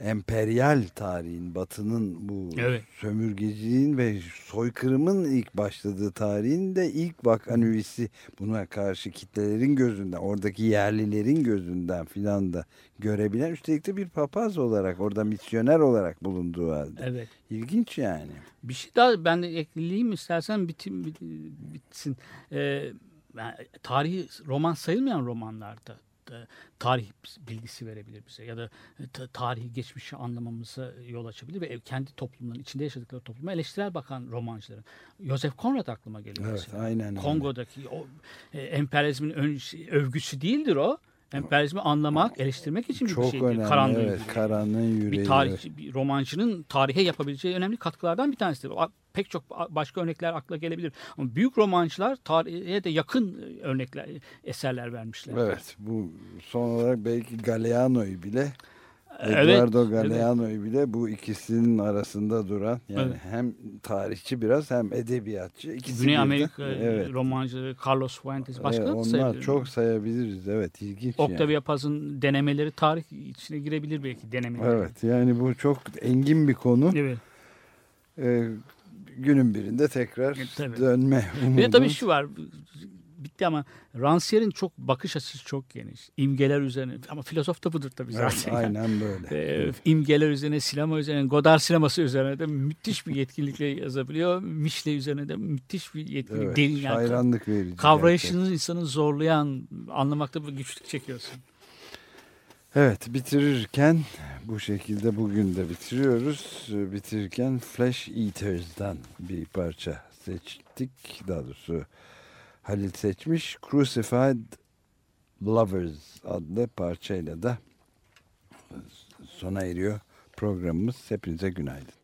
emperyal tarihin, batının bu Evet. sömürgeciliğin ve soykırımın ilk başladığı tarihin de ilk bakan üyesi buna karşı kitlelerin gözünden, oradaki yerlilerin gözünden filan da görebilen üstelik de bir papaz olarak orada misyoner olarak bulunduğu halde. Evet. İlginç yani. Bir şey daha ben de ekleyeyim istersen bitim, bit- bitsin. Ee, yani tarihi roman sayılmayan romanlarda da tarih bilgisi verebilir bize ya da ta- tarihi geçmişi anlamamıza yol açabilir ve kendi toplumların içinde yaşadıkları topluma eleştirel bakan romancıların. Joseph Conrad aklıma geliyor. Evet, mesela. aynen. Kongo'daki o e, emperyalizmin ön- övgüsü değildir o. Emperyalizmi anlamak, eleştirmek için bir Çok önemli. Karanlığın evet, yüreği karanlığın yüreği. bir tarihçi, bir romancının tarihe yapabileceği önemli katkılardan bir tanesidir. Pek çok başka örnekler akla gelebilir. Ama büyük romancılar tarihe de yakın e, örnekler, eserler vermişler. Evet bu son olarak belki Galeano'yu bile Evet, Eduardo Galeano'yu bile bu ikisinin arasında duran yani Evet. hem tarihçi biraz hem edebiyatçı ikisi Güney Amerika evet. romancıları Carlos Fuentes başka Evet, onlar sayabilirim. çok sayabiliriz evet ilginç yani. Octavia Paz'ın denemeleri tarih içine girebilir belki denemeleri. Evet yani bu çok engin bir konu. Evet. Ee, günün birinde tekrar E, tabii. dönme umudu. Bir de tabii şu var. Bitti ama Rancière'in çok bakış açısı çok geniş. İmgeler üzerine ama filozof da budur tabii Evet, zaten. aynen böyle. e, imgeler üzerine, sinema üzerine, Godard sineması üzerine de müthiş bir yetkinlikle yazabiliyor. Mişle üzerine de müthiş bir yetkinlik. Evet, derin yani. hayranlık verici. Kavrayışını insanı zorlayan, anlamakta bir güçlük çekiyorsun. Evet bitirirken bu şekilde bugün de bitiriyoruz. Bitirirken Flesh Eaters'dan bir parça seçtik. Daha doğrusu Halil seçmiş. Crucified Lovers adlı parçayla da sona eriyor programımız. Hepinize günaydın.